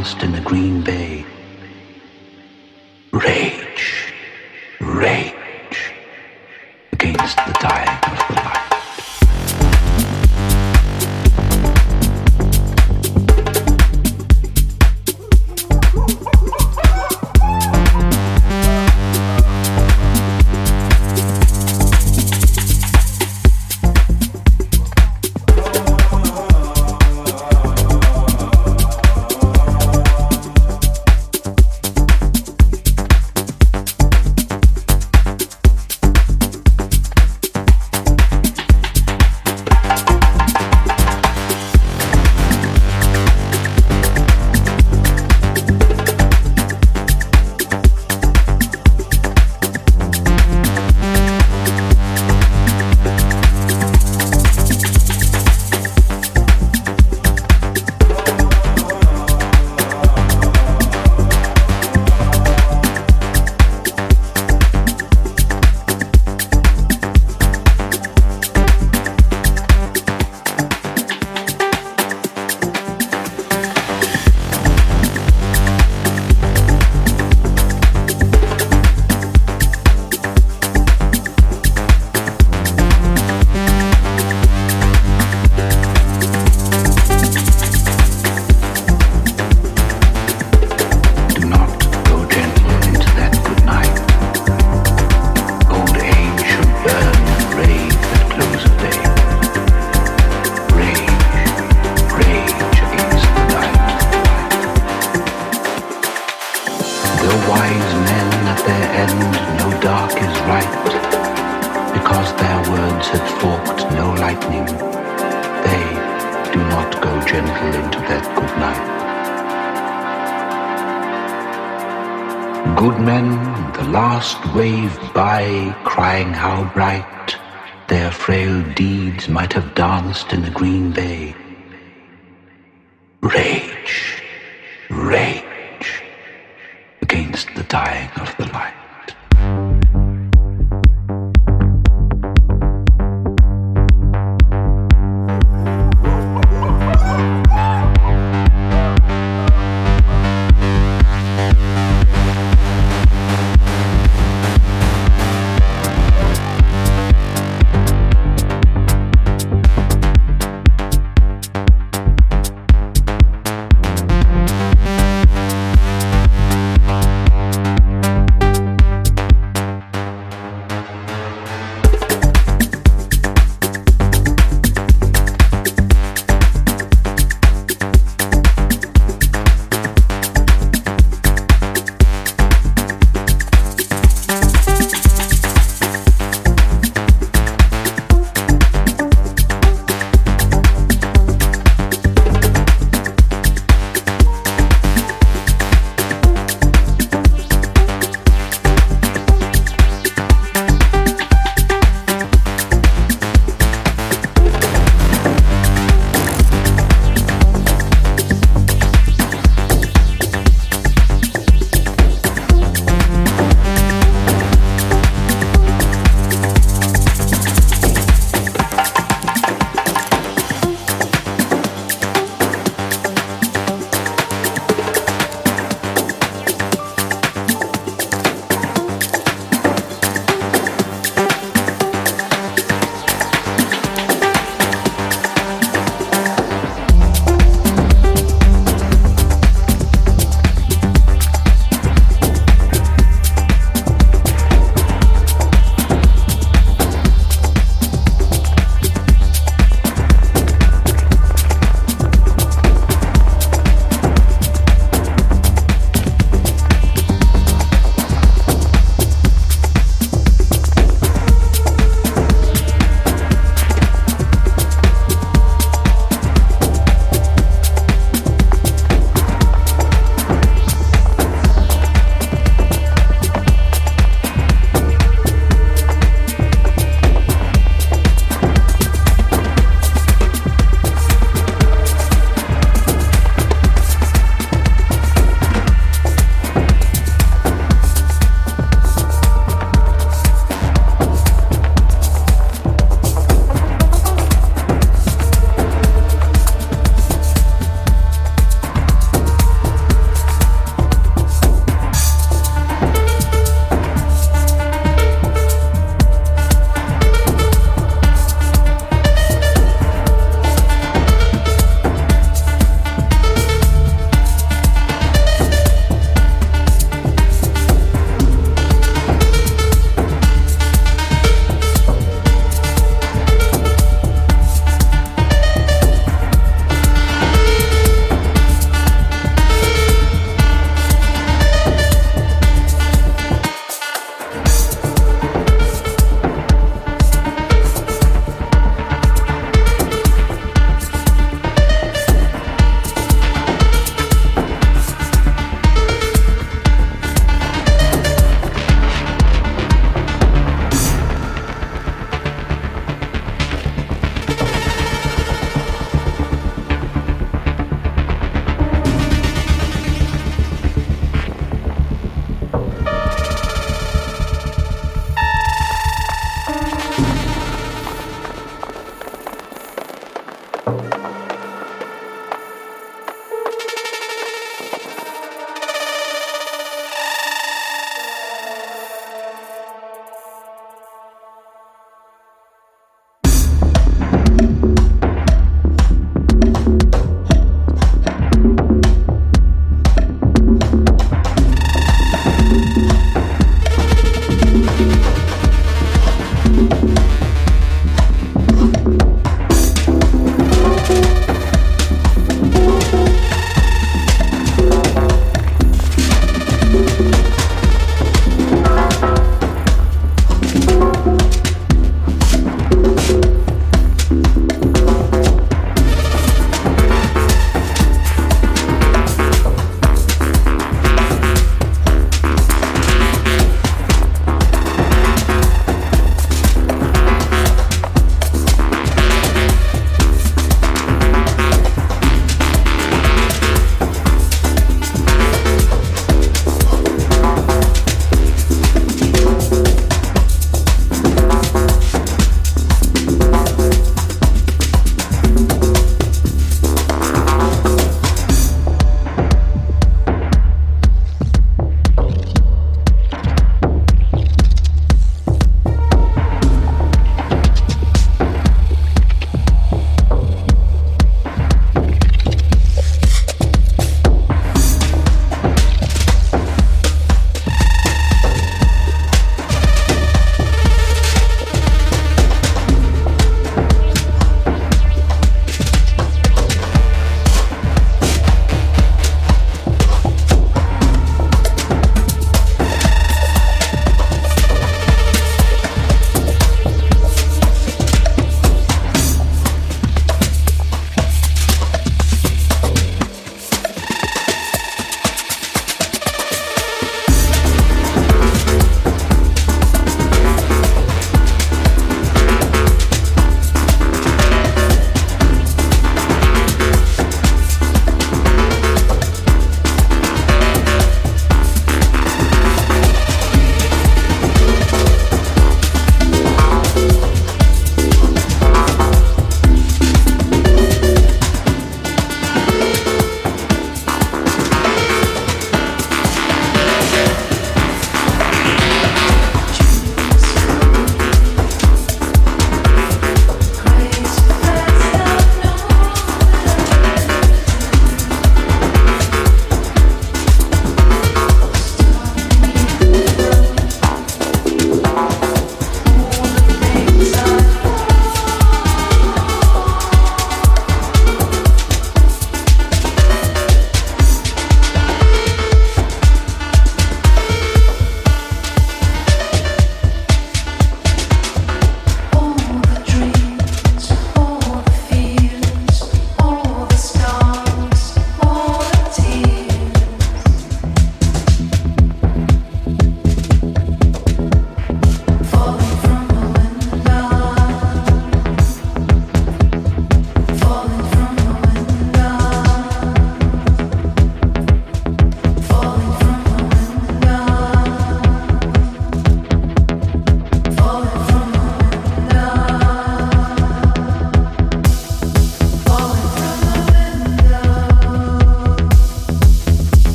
danced in the green dying of the light.